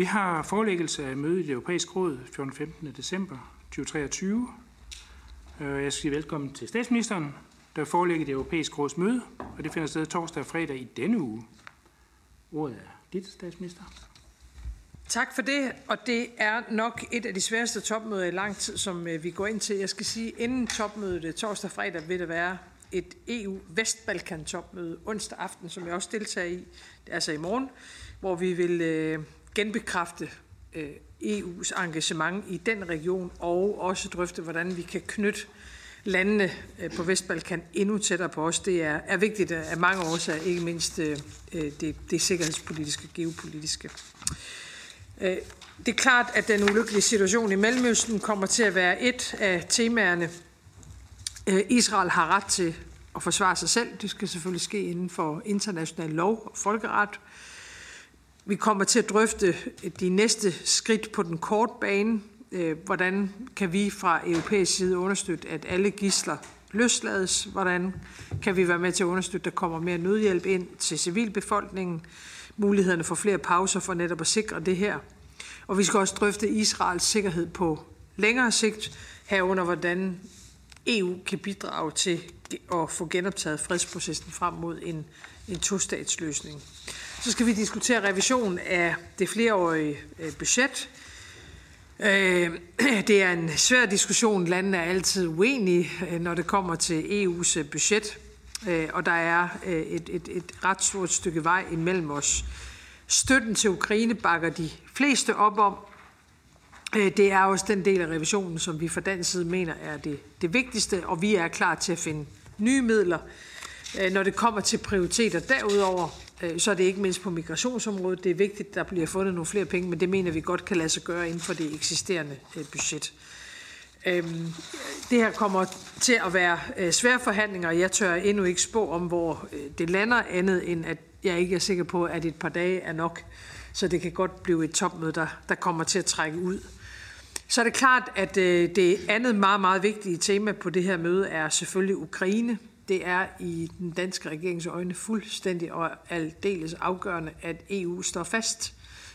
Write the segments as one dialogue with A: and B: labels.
A: Vi har forelæggelse af møde i det europæiske råd 14. 15. december 2023. Øh, jeg skal sige velkommen til statsministeren, der forelægger det europæiske råds møde, og det finder sted torsdag og fredag i denne uge. Ordet er dit, statsminister.
B: Tak for det, og det er nok et af de sværeste topmøder i lang tid, som øh, vi går ind til. Jeg skal sige, inden topmødet øh, torsdag og fredag vil der være et EU-Vestbalkan-topmøde onsdag aften, som jeg også deltager i. Det er altså i morgen, hvor vi vil øh, genbekræfte øh, EU's engagement i den region og også drøfte, hvordan vi kan knytte landene øh, på Vestbalkan endnu tættere på os. Det er, er vigtigt af mange årsager, ikke mindst øh, øh det, det sikkerhedspolitiske og geopolitiske. Øh, det er klart, at den ulykkelige situation i Mellemøsten kommer til at være et af temaerne. Øh, Israel har ret til at forsvare sig selv. Det skal selvfølgelig ske inden for international lov og folkeret. Vi kommer til at drøfte de næste skridt på den korte bane. Øh, hvordan kan vi fra europæisk side understøtte, at alle gisler løslades? Hvordan kan vi være med til at understøtte, at der kommer mere nødhjælp ind til civilbefolkningen? Mulighederne for flere pauser for netop at sikre det her. Og vi skal også drøfte Israels sikkerhed på længere sigt, herunder hvordan EU kan bidrage til at få genoptaget fredsprocessen frem mod en, en to-statsløsning. Så skal vi diskutere revision af det flereårige øh, budget. Øh, det er en svær diskussion. Landene er altid uenige, øh, når det kommer til EU's budget. Og der er et, et, et ret stort stykke vej imellem os. Støtten til Ukraine bakker de fleste op om. Det er også den del af revisionen, som vi fra dansk side mener er det, det vigtigste, og vi er klar til at finde nye midler. Når det kommer til prioriteter derudover, Øh, så er det ikke mindst på migrationsområdet. Det er vigtigt, at der bliver fundet nogle flere penge, men det mener vi godt kan lade sig gøre inden for det eksisterende øh, budget. Øhm, det her kommer til at være øh, svære forhandlinger, og jeg tør endnu ikke spå om, hvor det lander andet, end at jeg ikke er sikker på, at et par dage er nok. Så det kan godt blive et topmøde, der, der kommer til at trække ud. Så er det klart, at det andet meget, meget vigtige tema på det her møde er selvfølgelig Ukraine. Det er i den danske regerings øjne fuldstændig og aldeles afgørende, at EU står fast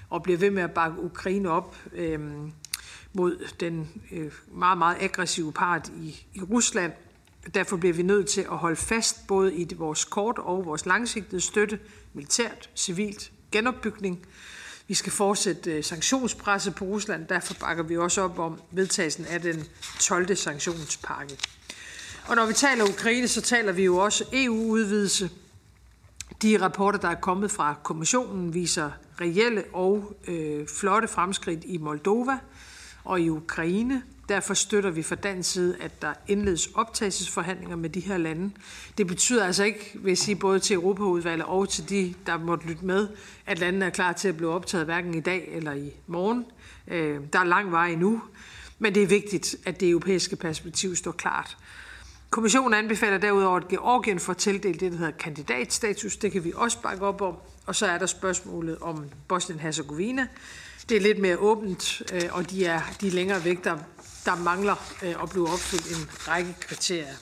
B: og bliver ved med at bakke Ukraine op øh, mod den øh, meget, meget aggressive part i, i Rusland. Derfor bliver vi nødt til at holde fast både i vores kort og vores langsigtede støtte, militært, civilt, genopbygning. Vi skal fortsætte øh, sanktionspresset på Rusland. Derfor bakker vi også op om vedtagelsen af den 12. sanktionspakke. Og når vi taler Ukraine, så taler vi jo også EU-udvidelse. De rapporter, der er kommet fra kommissionen, viser reelle og øh, flotte fremskridt i Moldova og i Ukraine. Derfor støtter vi fra dansk side, at der indledes optagelsesforhandlinger med de her lande. Det betyder altså ikke, vil jeg sige, både til Europaudvalget og til de, der måtte lytte med, at landene er klar til at blive optaget hverken i dag eller i morgen. Øh, der er lang vej endnu, men det er vigtigt, at det europæiske perspektiv står klart. Kommissionen anbefaler derudover, at Georgien får tildelt det, der hedder kandidatstatus. Det kan vi også bakke op om. Og så er der spørgsmålet om Bosnien-Herzegovina. Det er lidt mere åbent, øh, og de er, de er længere væk. Der, der mangler øh, at blive opfyldt en række kriterier.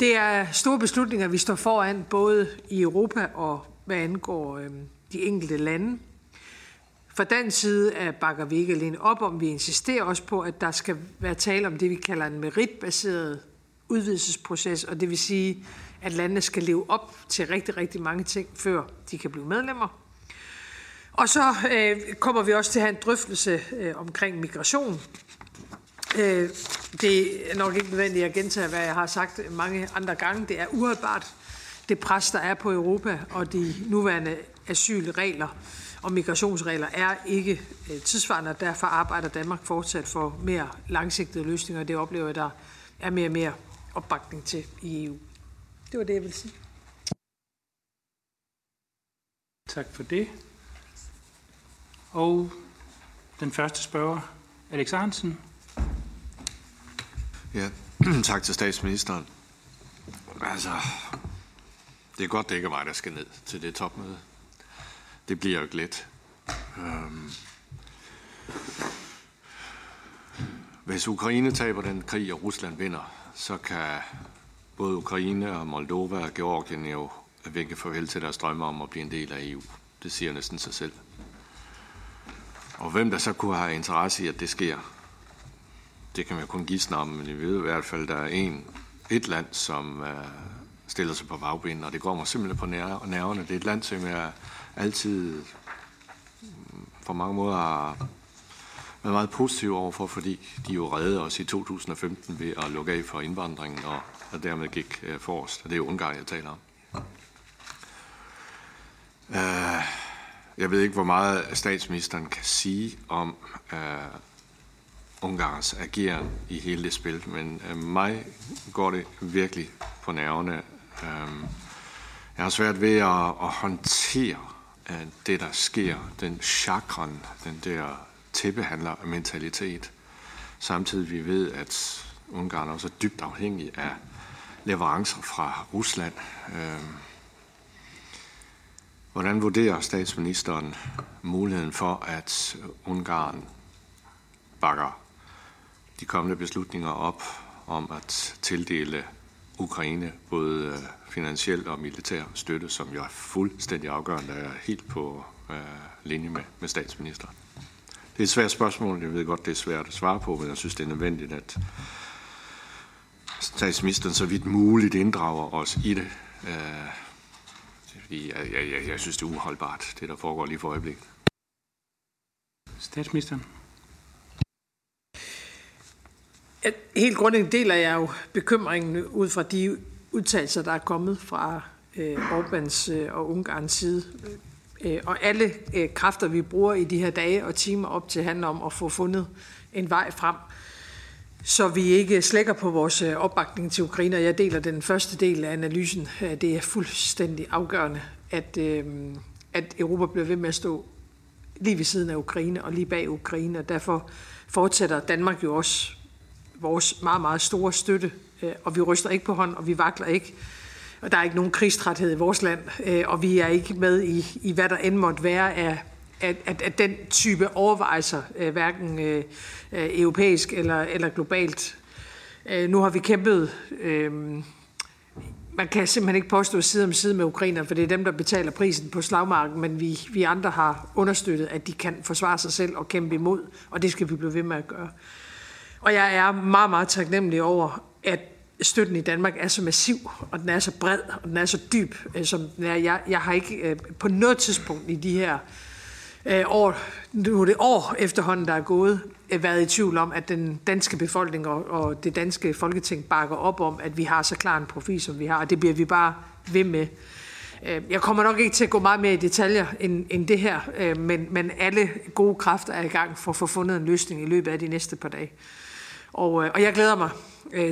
B: Det er store beslutninger, vi står foran, både i Europa og hvad angår øh, de enkelte lande. Fra den side øh, bakker vi ikke alene op om, vi insisterer også på, at der skal være tale om det, vi kalder en meritbaseret udvidelsesproces, og det vil sige, at landene skal leve op til rigtig, rigtig mange ting, før de kan blive medlemmer. Og så øh, kommer vi også til at have en drøftelse øh, omkring migration. Øh, det er nok ikke nødvendigt at gentage, hvad jeg har sagt mange andre gange. Det er uholdbart, det pres, der er på Europa, og de nuværende asylregler og migrationsregler er ikke øh, tidsvarende, og derfor arbejder Danmark fortsat for mere langsigtede løsninger. Det oplever jeg, der er mere og mere opbakning til i EU. Det var det, jeg ville sige.
A: Tak for det. Og den første spørger, Alex Hansen.
C: Ja, tak til statsministeren. Altså, det er godt, det ikke er mig, der skal ned til det topmøde. Det bliver jo ikke let. Øhm. Hvis Ukraine taber den krig, og Rusland vinder, så kan både Ukraine og Moldova og Georgien jo vinke farvel til deres drømme om at blive en del af EU. Det siger næsten sig selv. Og hvem der så kunne have interesse i, at det sker, det kan man kun gisne om, men vi ved i hvert fald, at der er en, et land, som øh, stiller sig på bagbenene, og det går mig simpelthen på nerverne. Det er et land, som jeg altid mm, på mange måder har været meget positive overfor, fordi de jo reddede os i 2015 ved at lukke af for indvandringen, og, og dermed gik øh, forrest. Og det er Ungarn, jeg taler om. Øh, jeg ved ikke, hvor meget statsministeren kan sige om øh, Ungarns ageren i hele det spil, men øh, mig går det virkelig på nervene. Øh, jeg har svært ved at, at håndtere øh, det, der sker, den chakran, den der tæppehandler-mentalitet. Samtidig vi ved, at Ungarn også er dybt afhængig af leverancer fra Rusland. Øhm, hvordan vurderer statsministeren muligheden for, at Ungarn bakker de kommende beslutninger op om at tildele Ukraine både øh, finansiel og militær støtte, som jo er fuldstændig afgørende, er helt på øh, linje med, med statsministeren? Det er et svært spørgsmål. Jeg ved godt, det er svært at svare på, men jeg synes, det er nødvendigt, at statsministeren så vidt muligt inddrager os i det. Uh, fordi jeg, jeg, jeg, jeg synes, det er uholdbart, det der foregår lige for øjeblikket.
A: Statsministeren.
B: Helt grundlæggende deler jeg jo bekymringen ud fra de udtalelser, der er kommet fra øh, Orbáns øh, og Ungarns side. Øh, og alle øh, kræfter, vi bruger i de her dage og timer op til, handler om at få fundet en vej frem så vi ikke slækker på vores øh, opbakning til Ukraine. Jeg deler den første del af analysen. Det er fuldstændig afgørende, at, at Europa bliver ved med at stå lige ved siden af Ukraine og lige bag Ukraine. Og derfor fortsætter Danmark jo også vores meget, meget store støtte. Og vi ryster ikke på hånd, og vi vakler ikke. Og der er ikke nogen krigstræthed i vores land, øh, og vi er ikke med i, i hvad der end måtte være af at, at, at den type overvejelser, øh, hverken øh, øh, europæisk eller, eller globalt. Øh, nu har vi kæmpet, øh, man kan simpelthen ikke påstå side om side med ukrainerne, for det er dem, der betaler prisen på slagmarken, men vi, vi andre har understøttet, at de kan forsvare sig selv og kæmpe imod, og det skal vi blive ved med at gøre. Og jeg er meget, meget taknemmelig over, at støtten i Danmark er så massiv, og den er så bred, og den er så dyb, øh, som den er. Jeg, jeg har ikke øh, på noget tidspunkt i de her øh, år, nu er det år efterhånden, der er gået, øh, været i tvivl om, at den danske befolkning og, og det danske folketing bakker op om, at vi har så klar en profil, som vi har, og det bliver vi bare ved med. Øh, jeg kommer nok ikke til at gå meget mere i detaljer end, end det her, øh, men, men alle gode kræfter er i gang for at få fundet en løsning i løbet af de næste par dage. Og, og jeg glæder mig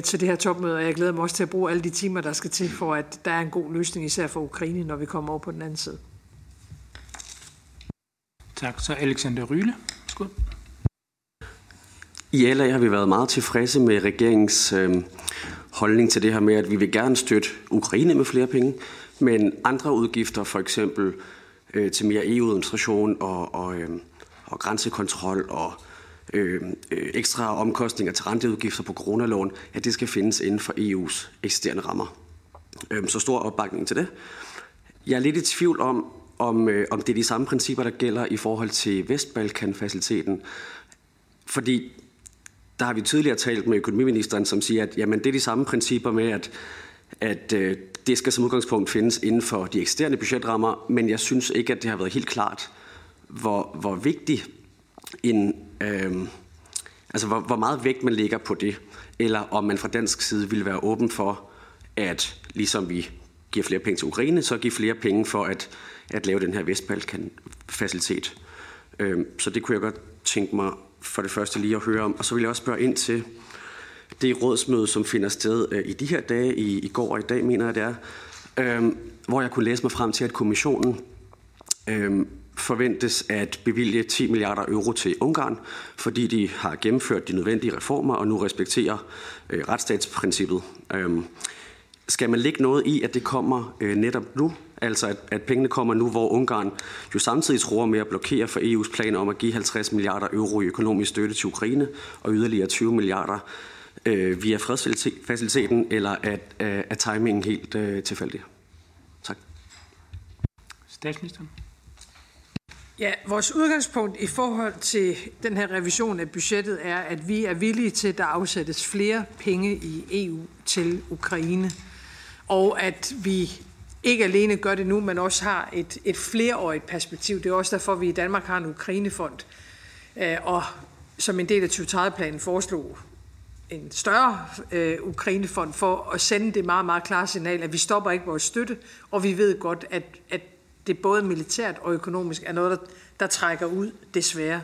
B: til det her topmøde, og jeg glæder mig også til at bruge alle de timer, der skal til, for at der er en god løsning, især for Ukraine, når vi kommer over på den anden side.
A: Tak. Så Alexander Ryle. Skål.
D: I LA har vi været meget tilfredse med regeringens øh, holdning til det her med, at vi vil gerne støtte Ukraine med flere penge, men andre udgifter, for eksempel øh, til mere EU-administration og, og, øh, og grænsekontrol og Øh, øh, ekstra omkostninger til renteudgifter på coronalån, at det skal findes inden for EU's eksisterende rammer. Øh, så stor opbakning til det. Jeg er lidt i tvivl om, om, øh, om det er de samme principper, der gælder i forhold til Vestbalkan-faciliteten. Fordi der har vi tidligere talt med økonomiministeren, som siger, at jamen, det er de samme principper med, at, at øh, det skal som udgangspunkt findes inden for de eksisterende budgetrammer, men jeg synes ikke, at det har været helt klart, hvor, hvor vigtig en, øh, altså hvor, hvor meget vægt man lægger på det, eller om man fra dansk side vil være åben for, at ligesom vi giver flere penge til Ukraine, så give flere penge for at at lave den her Vestbalkan-facilitet. Øhm, så det kunne jeg godt tænke mig for det første lige at høre om. Og så vil jeg også spørge ind til det rådsmøde, som finder sted øh, i de her dage, i, i går og i dag, mener jeg det er, øhm, hvor jeg kunne læse mig frem til, at kommissionen øhm, forventes at bevilge 10 milliarder euro til Ungarn, fordi de har gennemført de nødvendige reformer og nu respekterer øh, retsstatsprincippet. Øhm, skal man lægge noget i, at det kommer øh, netop nu, Altså at, at pengene kommer nu, hvor Ungarn jo samtidig tror med at blokere for EU's planer om at give 50 milliarder euro i økonomisk støtte til Ukraine og yderligere 20 milliarder øh, via fredsfaciliteten, eller at, øh, er timingen helt øh, tilfældig? Tak.
A: Statsministeren.
B: Ja, vores udgangspunkt i forhold til den her revision af budgettet er, at vi er villige til, at der afsættes flere penge i EU til Ukraine, og at vi ikke alene gør det nu, men også har et, et flereårigt perspektiv. Det er også derfor, at vi i Danmark har en Ukrainefond, øh, og som en del af 2030-planen foreslog en større øh, Ukrainefond for at sende det meget, meget klare signal, at vi stopper ikke vores støtte, og vi ved godt, at, at det både militært og økonomisk er noget, der, der trækker ud, desværre.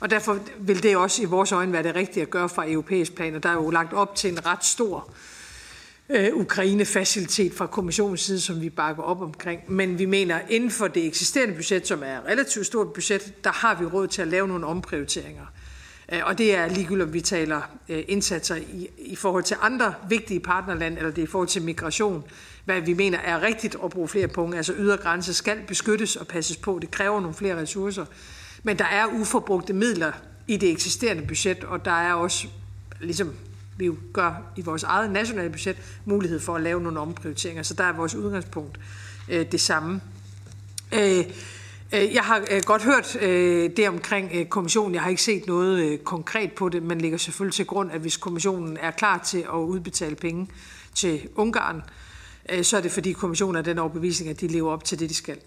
B: Og derfor vil det også i vores øjne være det rigtige at gøre fra europæisk plan, og der er jo lagt op til en ret stor øh, Ukraine-facilitet fra kommissionens side, som vi bakker op omkring. Men vi mener, inden for det eksisterende budget, som er et relativt stort budget, der har vi råd til at lave nogle omprioriteringer. Øh, og det er ligegyldigt, om vi taler øh, indsatser i, i forhold til andre vigtige partnerland, eller det er i forhold til migration, hvad vi mener er rigtigt at bruge flere punkter. Altså ydergrænser skal beskyttes og passes på. Det kræver nogle flere ressourcer. Men der er uforbrugte midler i det eksisterende budget, og der er også, ligesom vi jo gør i vores eget nationale budget, mulighed for at lave nogle omprioriteringer. Så der er vores udgangspunkt øh, det samme. Øh, jeg har øh, godt hørt øh, det omkring kommissionen. Jeg har ikke set noget konkret på det, men ligger selvfølgelig til grund, at hvis kommissionen er klar til at udbetale penge til Ungarn, så er det fordi kommissionen er den overbevisning, at de lever op til det, de skal.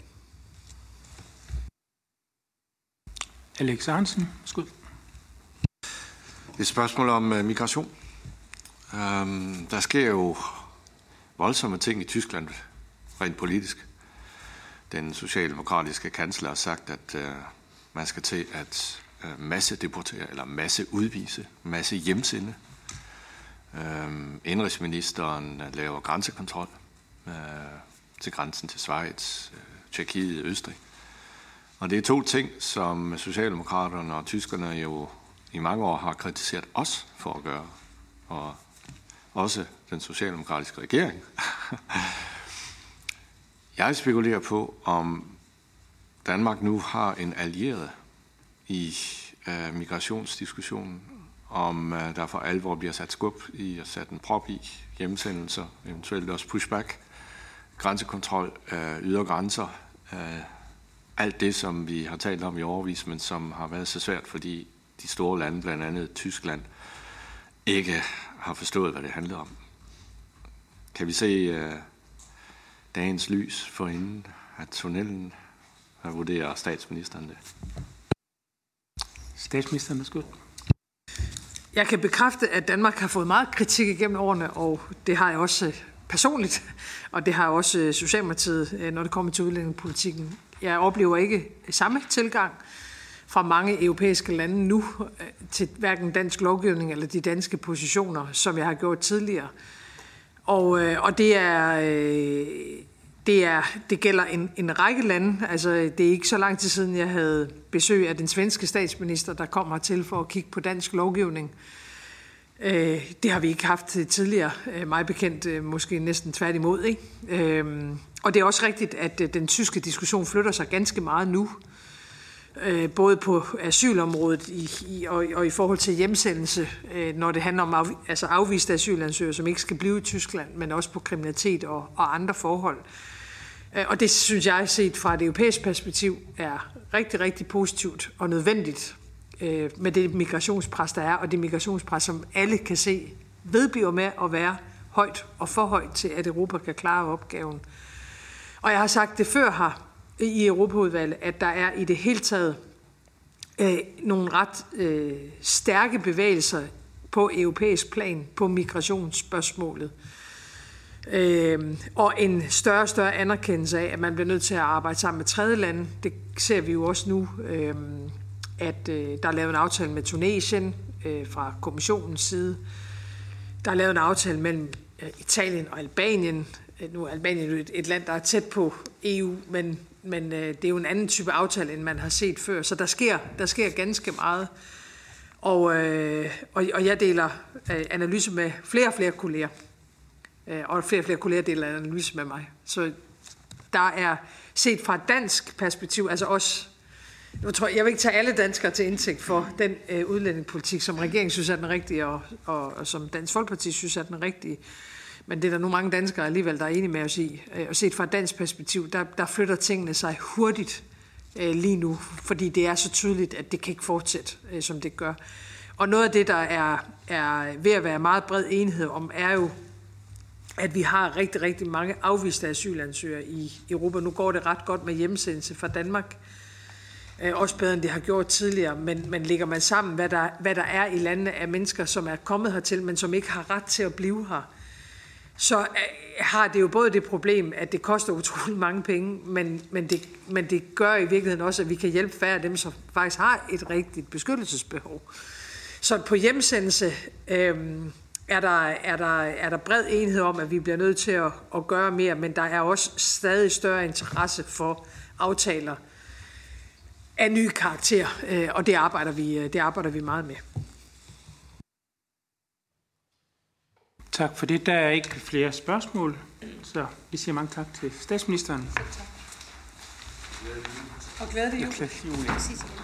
A: Alex Hansen, skud.
C: Det er et spørgsmål om migration. Um, der sker jo voldsomme ting i Tyskland, rent politisk den socialdemokratiske kansler har sagt, at øh, man skal til at øh, masse deportere, eller masse udvise, masse hjemsende. Øh, indrigsministeren øh, laver grænsekontrol øh, til grænsen til Schweiz, øh, Tjekkiet, Østrig. Og det er to ting, som Socialdemokraterne og tyskerne jo i mange år har kritiseret os for at gøre. Og også den socialdemokratiske regering. Jeg spekulerer på, om Danmark nu har en allieret i øh, migrationsdiskussionen, om øh, der for alvor bliver sat skub i at sætte en prop i hjemsendelser, eventuelt også pushback, grænsekontrol, øh, ydre grænser, øh, alt det, som vi har talt om i overvis, men som har været så svært, fordi de store lande, blandt andet Tyskland, ikke har forstået, hvad det handlede om. Kan vi se øh, dagens lys for inden af tunnelen? Hvad vurderer statsministeren det?
A: Statsministeren, er skud.
B: Jeg kan bekræfte, at Danmark har fået meget kritik igennem årene, og det har jeg også øh, personligt, og det har også øh, Socialdemokratiet, øh, når det kommer til udlændingepolitikken. Jeg oplever ikke samme tilgang fra mange europæiske lande nu til hverken dansk lovgivning eller de danske positioner, som jeg har gjort tidligere. Og, og det er... Det, er, det gælder en, en række lande. Altså, det er ikke så lang tid siden, jeg havde besøg af den svenske statsminister, der kommer til for at kigge på dansk lovgivning. Øh, det har vi ikke haft tidligere, øh, mig bekendt, øh, måske næsten tværtimod. Ikke? Øh, og det er også rigtigt, at øh, den tyske diskussion flytter sig ganske meget nu øh, både på asylområdet i, i, og, og i forhold til hjemsendelse, øh, når det handler om af, altså afviste asylansøgere, som ikke skal blive i Tyskland, men også på kriminalitet og, og andre forhold. Øh, og det synes jeg, set fra et europæisk perspektiv, er rigtig, rigtig positivt og nødvendigt øh, med det migrationspres, der er, og det migrationspres, som alle kan se vedbliver med at være højt og for højt til, at Europa kan klare opgaven. Og jeg har sagt det før her, i Europaudvalget, at der er i det hele taget øh, nogle ret øh, stærke bevægelser på europæisk plan på migrationsspørgsmålet. Øh, Øh, og en større og større anerkendelse af, at man bliver nødt til at arbejde sammen med tredje lande. Det ser vi jo også nu, øh, at øh, der er lavet en aftale med Tunesien øh, fra kommissionens side. Der er lavet en aftale mellem øh, Italien og Albanien. Øh, nu er Albanien et, et land, der er tæt på EU, men men øh, det er jo en anden type aftale, end man har set før. Så der sker, der sker ganske meget. Og, øh, og, og jeg deler øh, analyse med flere og flere kolleger. Øh, og flere og flere kolleger deler analyse med mig. Så der er set fra et dansk perspektiv, altså også nu tror jeg, jeg vil ikke tage alle danskere til indtægt for den øh, udlændingepolitik, som regeringen synes er den rigtige, og, og, og som Dansk Folkeparti synes er den rigtige. Men det er der nu mange danskere alligevel, der er enige med os i. Øh, og set fra et dansk perspektiv, der, der flytter tingene sig hurtigt øh, lige nu, fordi det er så tydeligt, at det kan ikke fortsætte, øh, som det gør. Og noget af det, der er, er ved at være meget bred enighed om, er jo, at vi har rigtig, rigtig mange afviste asylansøgere i Europa. Nu går det ret godt med hjemsendelse fra Danmark, øh, også bedre end det har gjort tidligere, men, men ligger man sammen, hvad der, hvad der er i landene af mennesker, som er kommet hertil, men som ikke har ret til at blive her, så øh, har det jo både det problem, at det koster utrolig mange penge, men, men, det, men det gør i virkeligheden også, at vi kan hjælpe færre af dem, som faktisk har et rigtigt beskyttelsesbehov. Så på hjemsendelse øh, er, der, er, der, er der bred enighed om, at vi bliver nødt til at, at gøre mere, men der er også stadig større interesse for aftaler af ny karakter, øh, og det arbejder, vi, øh, det arbejder vi meget med.
A: Tak for det. Der er ikke flere spørgsmål, så vi siger mange tak til statsministeren.
B: Og glædelig jul.
A: Glædelig jul.